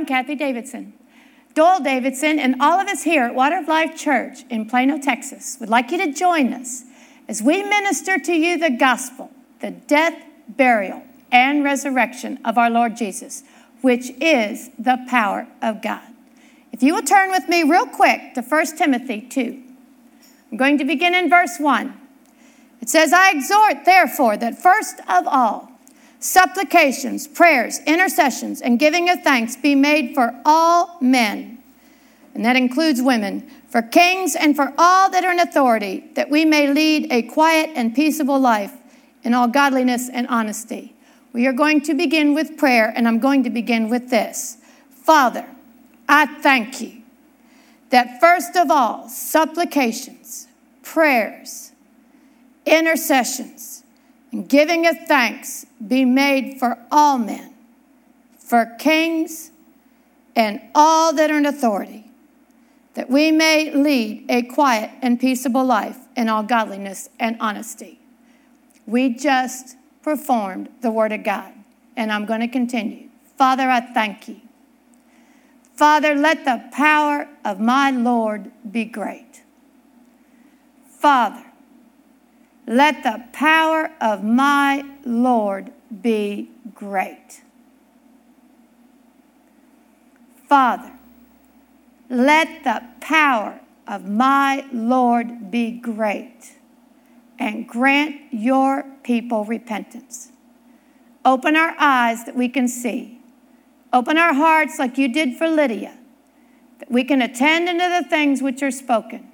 I'm Kathie Davidson. Doyle Davidson and all of us here at Water of Life Church in Plano, Texas would like you to join us as we minister to you the gospel, the death, burial, and resurrection of our Lord Jesus, which is the power of God. If you will turn with me real quick to 1 Timothy 2, I'm going to begin in verse 1. It says, I exhort, therefore, that first of all, supplications, prayers, intercessions, and giving of thanks be made for all men, and that includes women, for kings and for all that are in authority, that we may lead a quiet and peaceable life in all godliness and honesty. We are going to begin with prayer, and I'm going to begin with this Father, I thank you that first of all, supplications, prayers, intercessions, and giving of thanks be made for all men, for kings and all that are in authority, that we may lead a quiet and peaceable life in all godliness and honesty. We just performed the Word of God, and I'm going to continue. Father, I thank you. Father, let the power of my Lord be great. Father, let the power of my Lord be great. Father, let the power of my Lord be great and grant your people repentance. Open our eyes that we can see. Open our hearts like you did for Lydia, that we can attend unto the things which are spoken.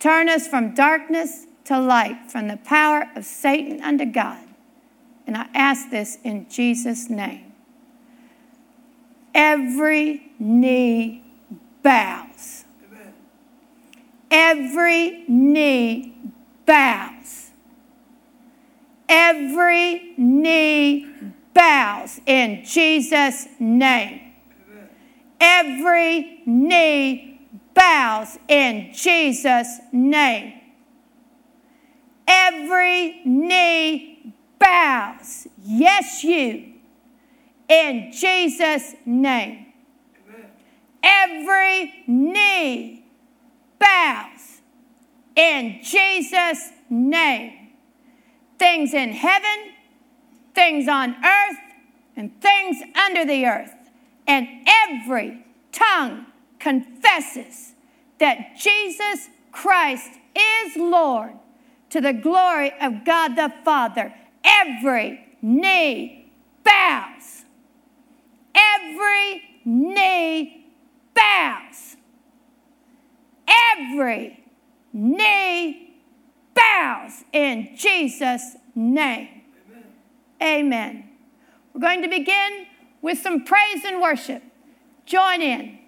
Turn us from darkness to light, from the power of Satan unto God. And I ask this in Jesus' name. Every knee bows. Every knee bows. Every knee bows in Jesus' name. Every knee bows in Jesus' name. Every knee bows. Yes, you. In Jesus' name. Amen. Every knee bows. In Jesus' name. Things in heaven, things on earth, and things under the earth. And every tongue confesses that Jesus Christ is Lord to the glory of God the Father. Every knee bows. Every knee bows. Every knee bows in Jesus' name. Amen. Amen. We're going to begin with some praise and worship. Join in.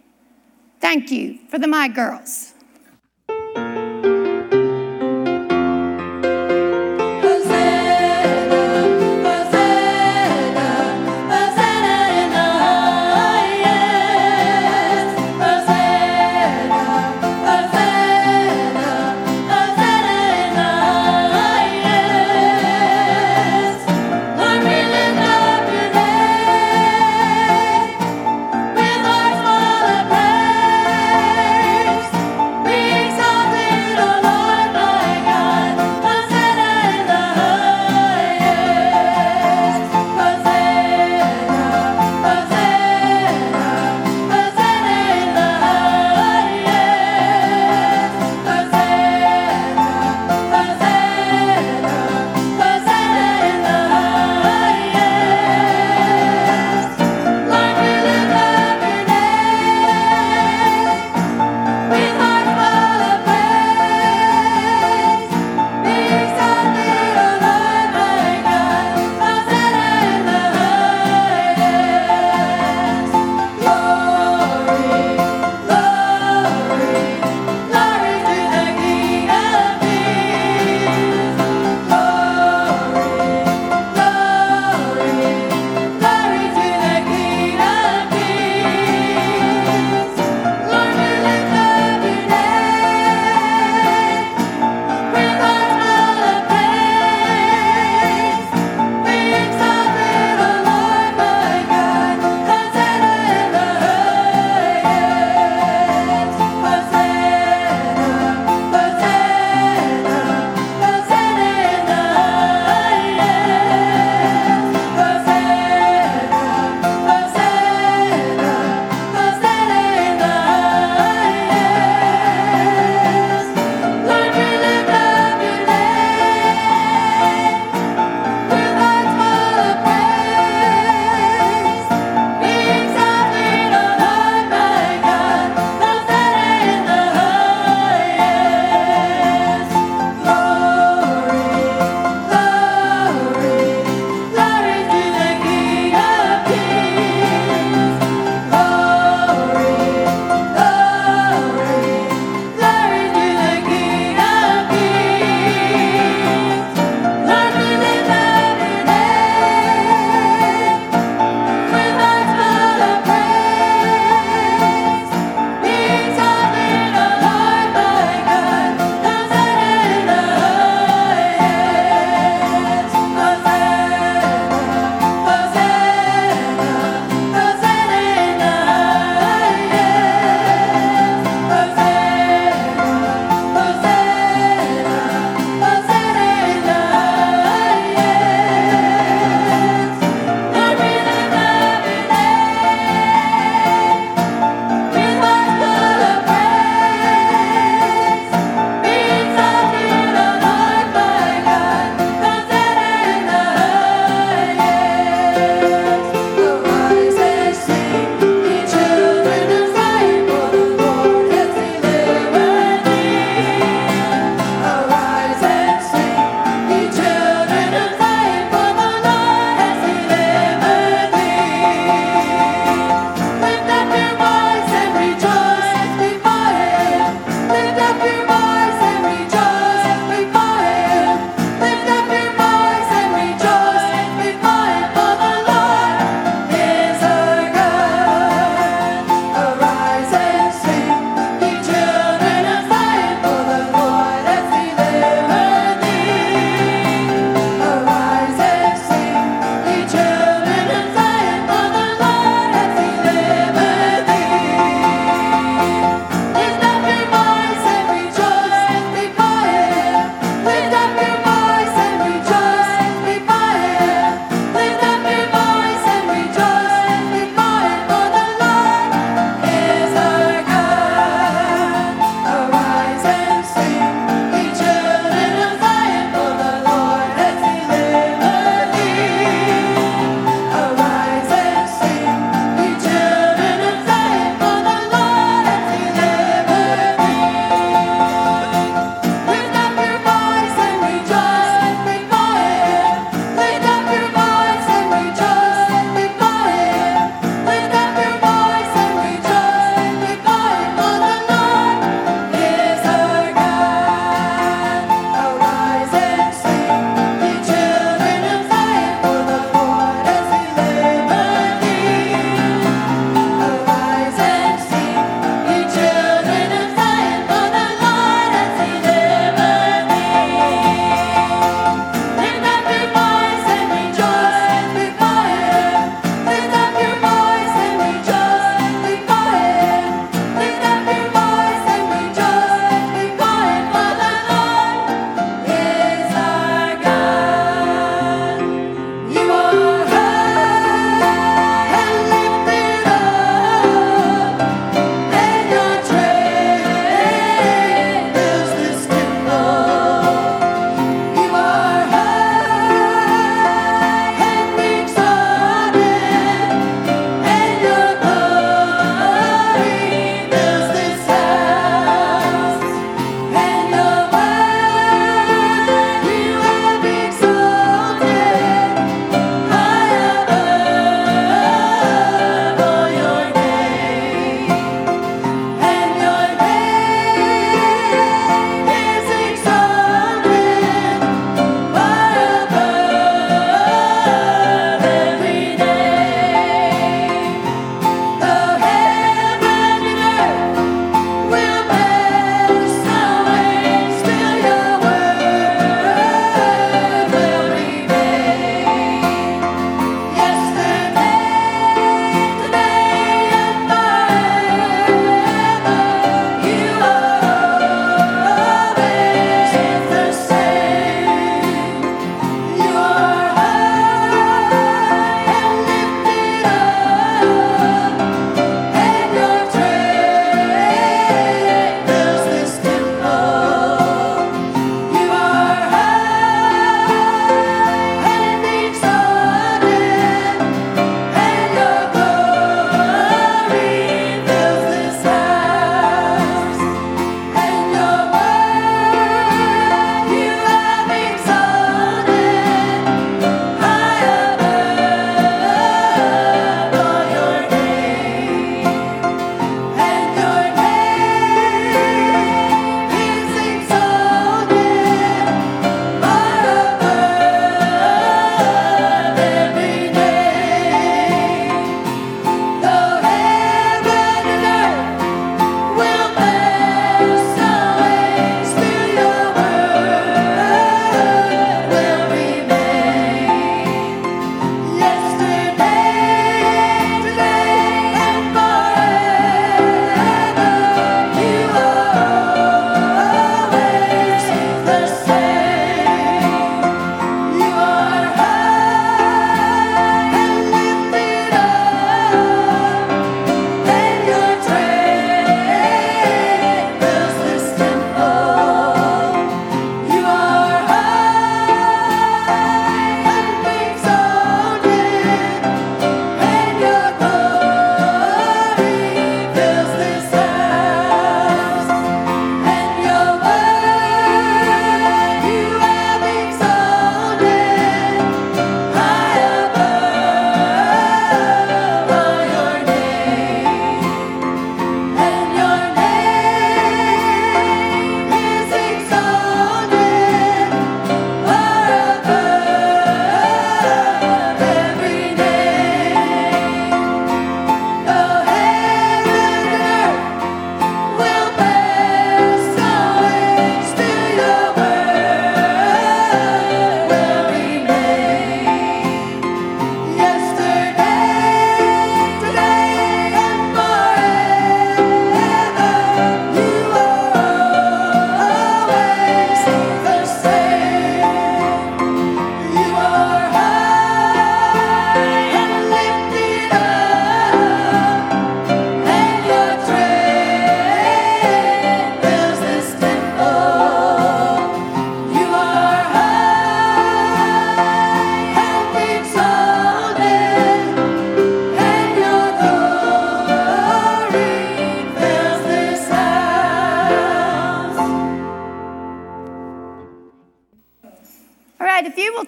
Thank you for the My Girls.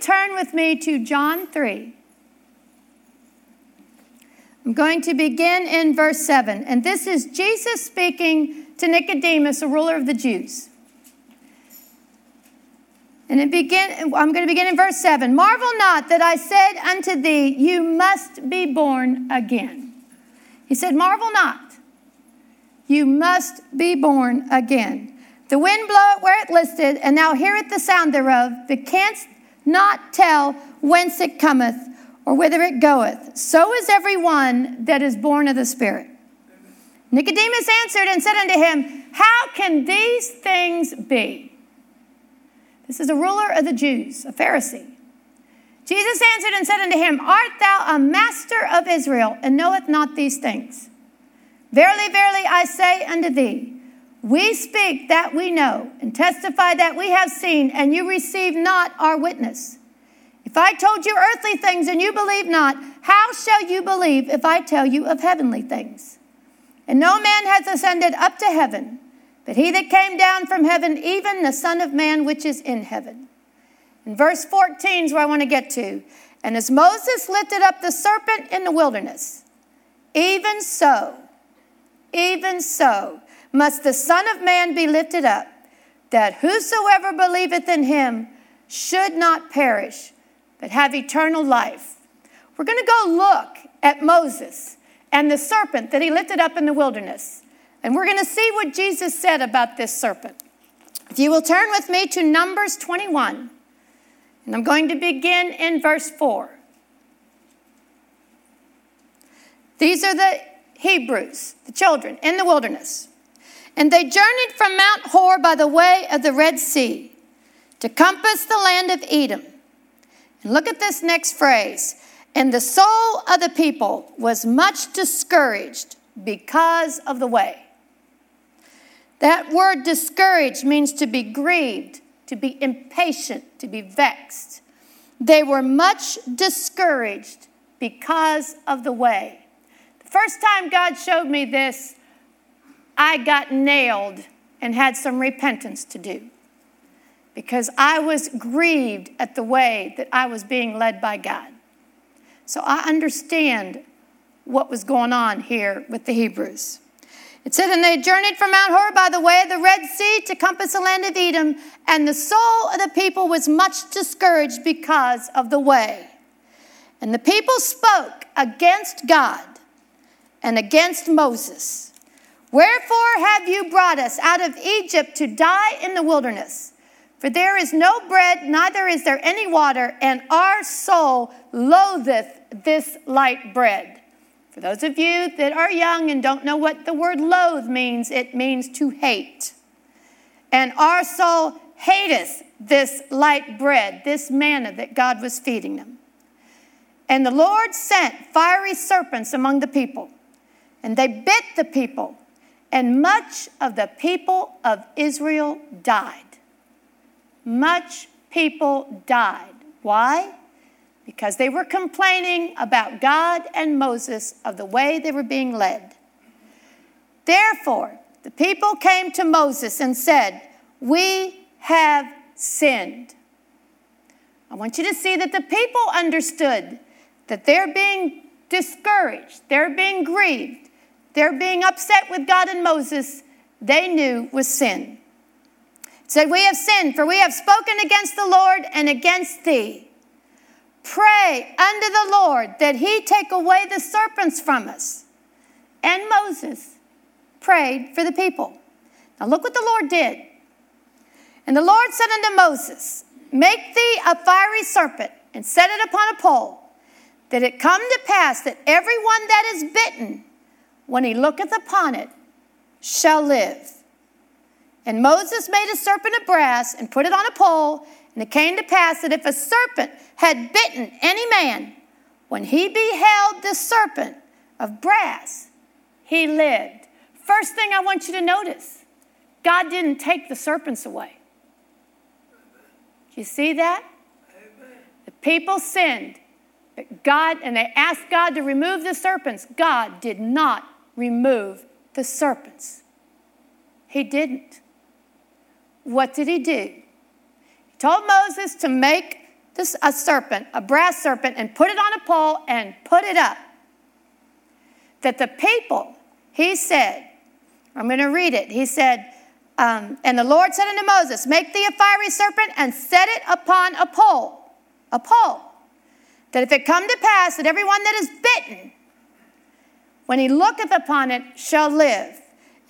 Turn with me to John 3, I'm going to begin in verse 7. And this is Jesus speaking to Nicodemus, a ruler of the Jews. And it begin, I'm going to begin in verse 7. Marvel not that I said unto thee, You must be born again. He said, Marvel not. You must be born again. The wind bloweth where it listed, and thou hearest the sound thereof, but canst not tell whence it cometh or whither it goeth. So is every one that is born of the Spirit. Nicodemus answered and said unto him, How can these things be? This is a ruler of the Jews, a Pharisee. Jesus answered and said unto him, Art thou a master of Israel, and knoweth not these things? Verily, verily, I say unto thee, we speak that we know, and testify that we have seen, and you receive not our witness. If I told you earthly things and you believe not, how shall you believe if I tell you of heavenly things? And no man has ascended up to heaven but he that came down from heaven, even the Son of Man which is in heaven. In verse 14 is where I want to get to. And as Moses lifted up the serpent in the wilderness, even so, even so must the Son of Man be lifted up, that whosoever believeth in him should not perish, but have eternal life. We're going to go look at Moses and the serpent that he lifted up in the wilderness. And we're going to see what Jesus said about this serpent. If you will turn with me to Numbers 21, and I'm going to begin in verse 4. These are the Hebrews, the children, in the wilderness. And they journeyed from Mount Hor by the way of the Red Sea to compass the land of Edom. And look at this next phrase. And the soul of the people was much discouraged because of the way. That word discouraged means to be grieved, to be impatient, to be vexed. They were much discouraged because of the way. The first time God showed me this, I got nailed and had some repentance to do because I was grieved at the way that I was being led by God. So I understand what was going on here with the Hebrews. It said, And they journeyed from Mount Hor by the way of the Red Sea to compass the land of Edom, and the soul of the people was much discouraged because of the way. And the people spoke against God and against Moses. Wherefore have you brought us out of Egypt to die in the wilderness? For there is no bread, neither is there any water, and our soul loatheth this light bread. For those of you that are young and don't know what the word loathe means, it means to hate. And our soul hateth this light bread, this manna that God was feeding them. And the Lord sent fiery serpents among the people, and they bit the people, and much of the people of Israel died. Much people died. Why? because they were complaining about God and Moses of the way they were being led. Therefore, the people came to Moses and said, We have sinned. I want you to see that the people understood that they're being discouraged, they're being grieved, they're being upset with God and Moses, they knew was sin. It said, We have sinned, for we have spoken against the Lord and against thee. Pray unto the Lord that he take away the serpents from us. And Moses prayed for the people. Now look what the Lord did. And the Lord said unto Moses, Make thee a fiery serpent and set it upon a pole, that it come to pass that every one that is bitten, when he looketh upon it, shall live. And Moses made a serpent of brass and put it on a pole, and it came to pass that if a serpent had bitten any man, when he beheld the serpent of brass, he lived. First thing I want you to notice God didn't take the serpents away. You see that? The people sinned. God, and they asked God to remove the serpents. God did not remove the serpents. He didn't. What did he do? He told Moses to make this, a serpent, a brass serpent, and put it on a pole and put it up. That the people, he said, I'm going to read it. He said, um, And the Lord said unto Moses, Make thee a fiery serpent and set it upon a pole. A pole. That if it come to pass that everyone that is bitten, when he looketh upon it, shall live.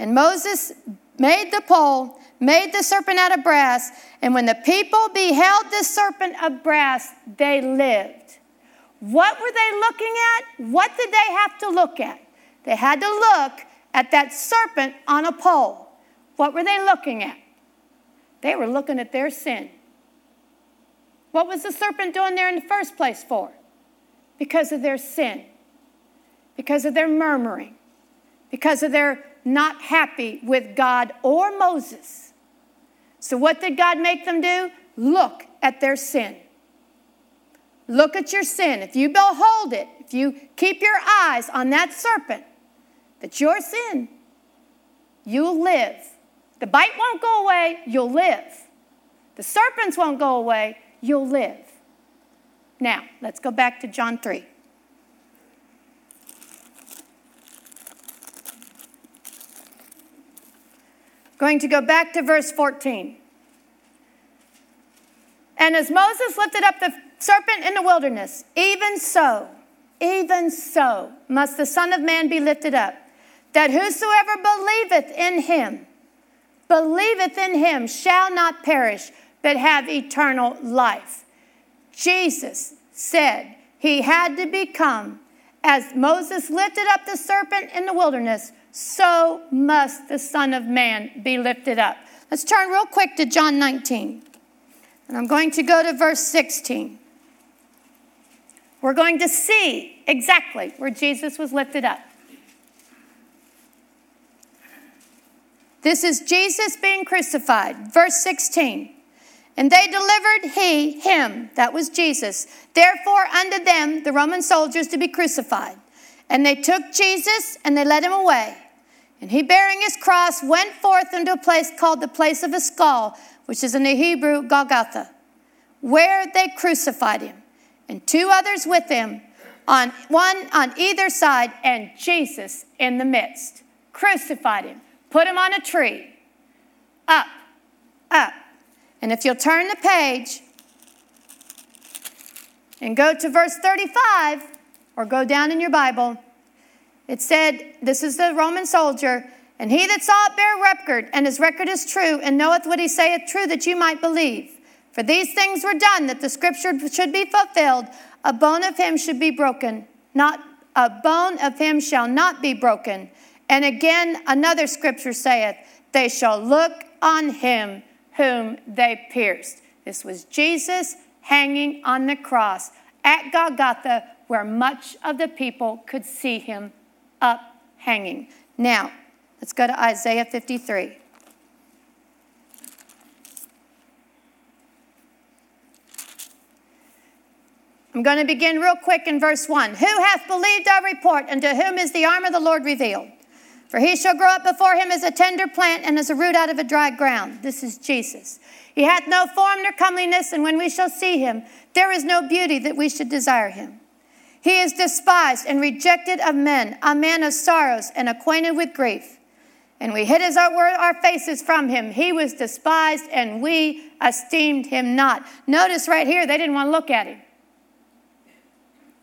And Moses made the pole, made the serpent out of brass, and when the people beheld the serpent of brass, they lived. What were they looking at? What did they have to look at? They had to look at that serpent on a pole. What were they looking at? They were looking at their sin. What was the serpent doing there in the first place for? Because of their sin, because of their murmuring, because of their not happy with God or Moses. So, what did God make them do? Look at their sin. Look at your sin. If you behold it, if you keep your eyes on that serpent, that's your sin, you'll live. The bite won't go away, you'll live. The serpents won't go away, you'll live. Now, let's go back to John 3. Going to go back to verse 14. And as Moses lifted up the serpent in the wilderness, even so, even so must the Son of Man be lifted up, that whosoever believeth in him, believeth in him, shall not perish, but have eternal life. Jesus said he had to become, as Moses lifted up the serpent in the wilderness, so must the Son of Man be lifted up. Let's turn real quick to John 19. And I'm going to go to verse 16. We're going to see exactly where Jesus was lifted up. This is Jesus being crucified. Verse 16. And they delivered he, him, that was Jesus, therefore unto them, the Roman soldiers, to be crucified. And they took Jesus and they led him away. And he, bearing his cross, went forth into a place called the place of a skull, which is in the Hebrew Golgotha, where they crucified him, and two others with him, on one on either side, and Jesus in the midst. Crucified him, put him on a tree, up, up. And if you'll turn the page and go to verse 35, or go down in your Bible, it said, This is the Roman soldier, and he that saw it bear record, and his record is true, and knoweth what he saith true, that you might believe. For these things were done, that the scripture should be fulfilled. A bone of him should be broken, not a bone of him shall not be broken. And again, another scripture saith, They shall look on him whom they pierced. This was Jesus hanging on the cross at Golgotha, where much of the people could see him up hanging. Now, let's go to Isaiah 53. I'm going to begin real quick in verse 1. Who hath believed our report, and to whom is the arm of the Lord revealed? For he shall grow up before him as a tender plant and as a root out of a dry ground. This is Jesus. He hath no form nor comeliness, and when we shall see him, there is no beauty that we should desire him. He is despised and rejected of men, a man of sorrows and acquainted with grief. And we hid his our faces from him. He was despised, and we esteemed him not. Notice right here, they didn't want to look at him.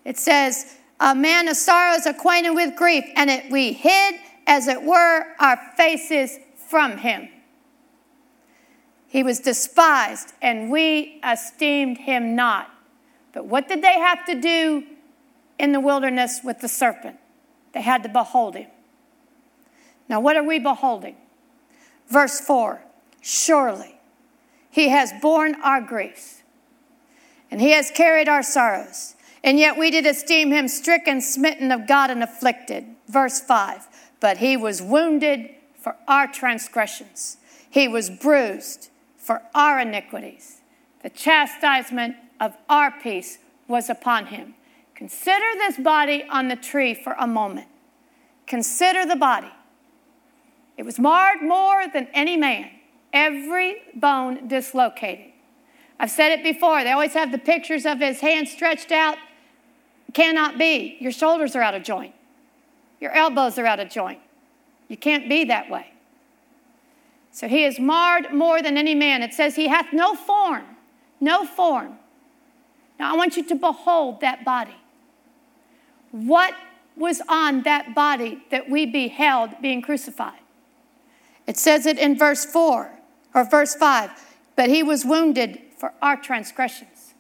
It says, a man of sorrows acquainted with grief, and it, we hid as it were, our faces from him. He was despised, and we esteemed him not. But what did they have to do in the wilderness with the serpent? They had to behold him. Now, what are we beholding? Verse 4 Surely he has borne our griefs, and he has carried our sorrows. And yet we did esteem him stricken, smitten of God, and afflicted. Verse 5 but he was wounded for our transgressions, he was bruised for our iniquities. The chastisement of our peace was upon him. Consider this body on the tree for a moment. Consider the body. It was marred more than any man, every bone dislocated. I've said it before. They always have the pictures of his hands stretched out. Cannot be. Your shoulders are out of joint. Your elbows are out of joint. You can't be that way. So he is marred more than any man. It says he hath no form, no form. Now I want you to behold that body. What was on that body that we beheld being crucified? It says it in verse 4 or verse 5 but he was wounded for our transgressions.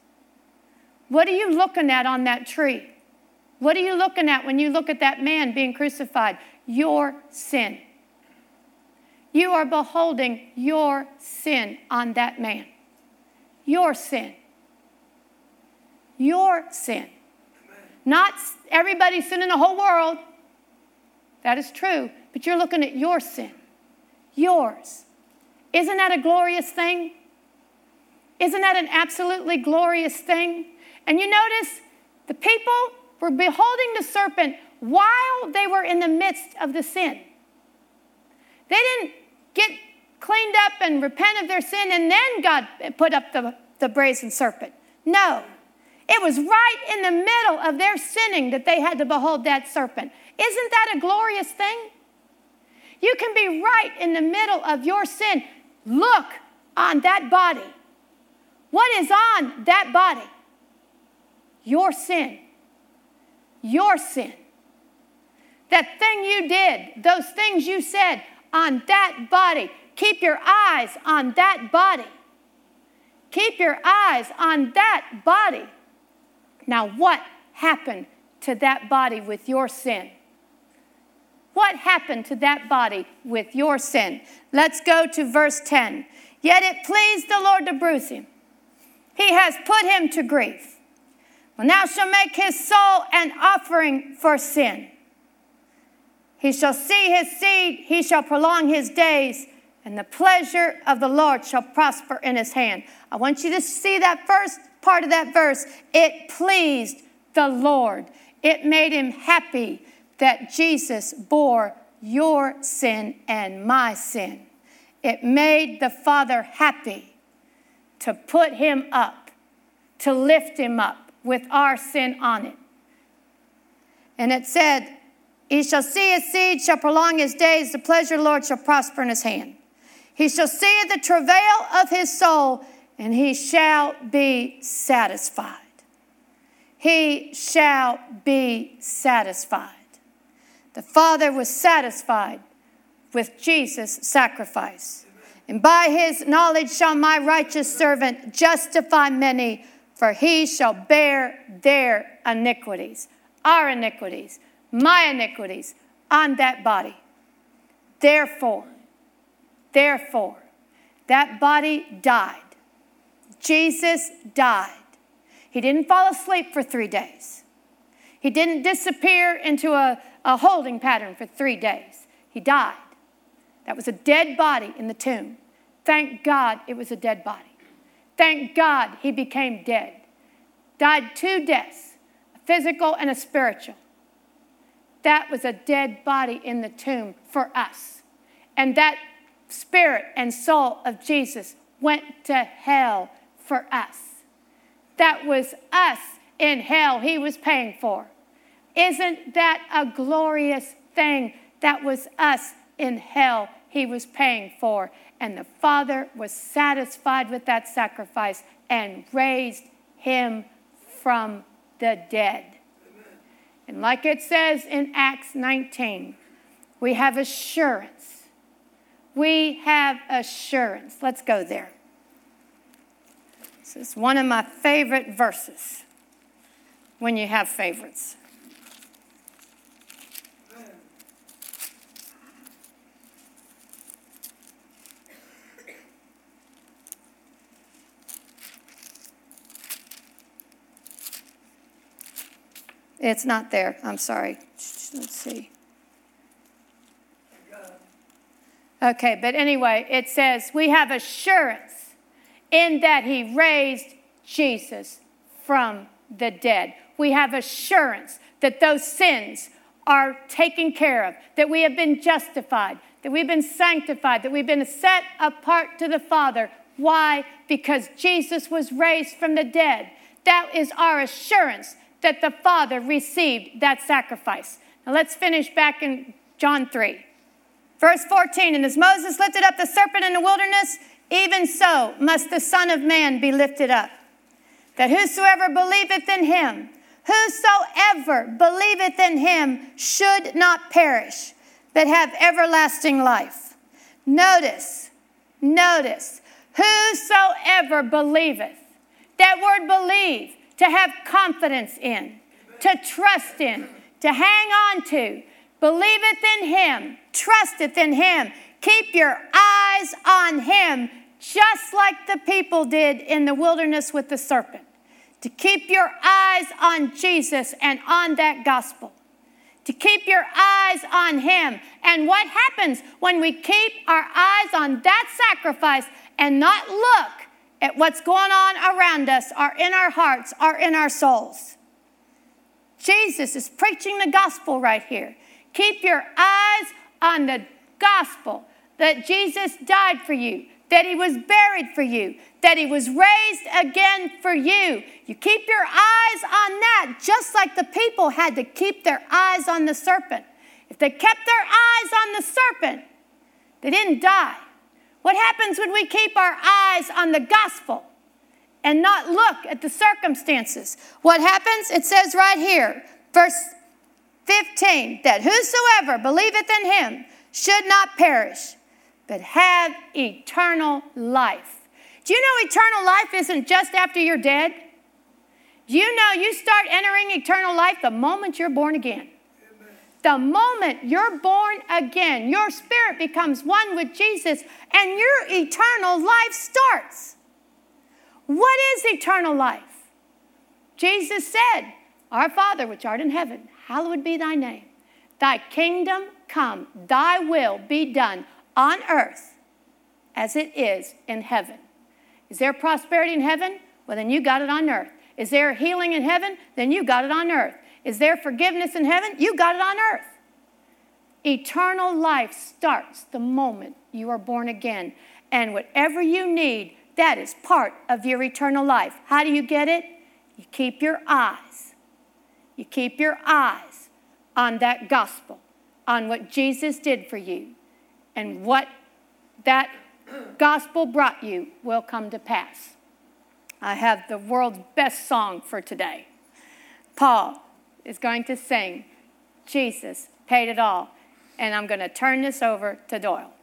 What are you looking at on that tree? What are you looking at when you look at that man being crucified? Your sin. You are beholding your sin on that man. Your sin. Your sin. Not everybody's sin in the whole world. That is true. But you're looking at your sin. Yours. Isn't that a glorious thing? Isn't that an absolutely glorious thing? And you notice the people were beholding the serpent while they were in the midst of the sin. They didn't get cleaned up and repent of their sin and then God put up the, the brazen serpent. No. It was right in the middle of their sinning that they had to behold that serpent. Isn't that a glorious thing? You can be right in the middle of your sin. Look on that body what is on that body? Your sin. Your sin. That thing you did, those things you said on that body. Keep your eyes on that body. Keep your eyes on that body. Now, what happened to that body with your sin? What happened to that body with your sin? Let's go to verse 10. Yet it pleased the Lord to bruise him. He has put him to grief. Well, now shall make his soul an offering for sin. He shall see his seed, he shall prolong his days, and the pleasure of the Lord shall prosper in his hand. I want you to see that first part of that verse. It pleased the Lord. It made him happy that Jesus bore your sin and my sin. It made the Father happy to put him up, to lift him up with our sin on it. And it said, He shall see his seed, shall prolong his days, the pleasure of the Lord shall prosper in his hand. He shall see the travail of his soul, and he shall be satisfied. He shall be satisfied. The Father was satisfied with Jesus' sacrifice. And by his knowledge shall my righteous servant justify many, for he shall bear their iniquities, our iniquities, my iniquities on that body. Therefore, therefore, that body died. Jesus died. He didn't fall asleep for three days. He didn't disappear into a, a holding pattern for three days. He died. That was a dead body in the tomb. Thank God it was a dead body. Thank God he became dead. Died two deaths, a physical and a spiritual. That was a dead body in the tomb for us. And that spirit and soul of Jesus went to hell for us. That was us in hell he was paying for. Isn't that a glorious thing? That was us in hell he was paying for. And the Father was satisfied with that sacrifice and raised him from the dead. And like it says in Acts 19, we have assurance. We have assurance. Let's go there. This is one of my favorite verses when you have favorites. It's not there. I'm sorry. Let's see. Okay, but anyway, it says, We have assurance in that He raised Jesus from the dead. We have assurance that those sins are taken care of, that we have been justified, that we've been sanctified, that we've been set apart to the Father Why? Because Jesus was raised from the dead. That is our assurance that the Father received that sacrifice. Now let's finish back in John 3. Verse 14 And as Moses lifted up the serpent in the wilderness, even so must the Son of Man be lifted up, that whosoever believeth in him, whosoever believeth in him should not perish, but have everlasting life. Notice, notice, whosoever believeth. That word believe, to have confidence in, to trust in, to hang on to, believeth in him, trusteth in him. Keep your eyes on him, just like the people did in the wilderness with the serpent. To keep your eyes on Jesus and on that gospel. To keep your eyes on him. And what happens when we keep our eyes on that sacrifice and not look at what's going on around us or in our hearts or in our souls? Jesus is preaching the gospel right here. Keep your eyes on the gospel that Jesus died for you, that he was buried for you, that he was raised again for you. You keep your eyes on that, just like the people had to keep their eyes on the serpent. If they kept their eyes on the serpent, they didn't die. What happens when we keep our eyes on the gospel and not look at the circumstances? What happens? It says right here, verse 15, that whosoever believeth in him should not perish, but have eternal life. Do you know eternal life isn't just after you're dead? Do you know you start entering eternal life the moment you're born again? The moment you're born again, your spirit becomes one with Jesus and your eternal life starts. What is eternal life? Jesus said, Our Father which art in heaven, hallowed be thy name. Thy kingdom come, thy will be done on earth as it is in heaven. Is there prosperity in heaven? Well, then you got it on earth. Is there healing in heaven? Then you got it on earth. Is there forgiveness in heaven? You got it on earth. Eternal life starts the moment you are born again. And whatever you need, that is part of your eternal life. How do you get it? You keep your eyes. You keep your eyes on that gospel, on what Jesus did for you, and what that gospel brought you will come to pass. I have the world's best song for today. Paul is going to sing, Jesus paid it all. And I'm going to turn this over to Doyle.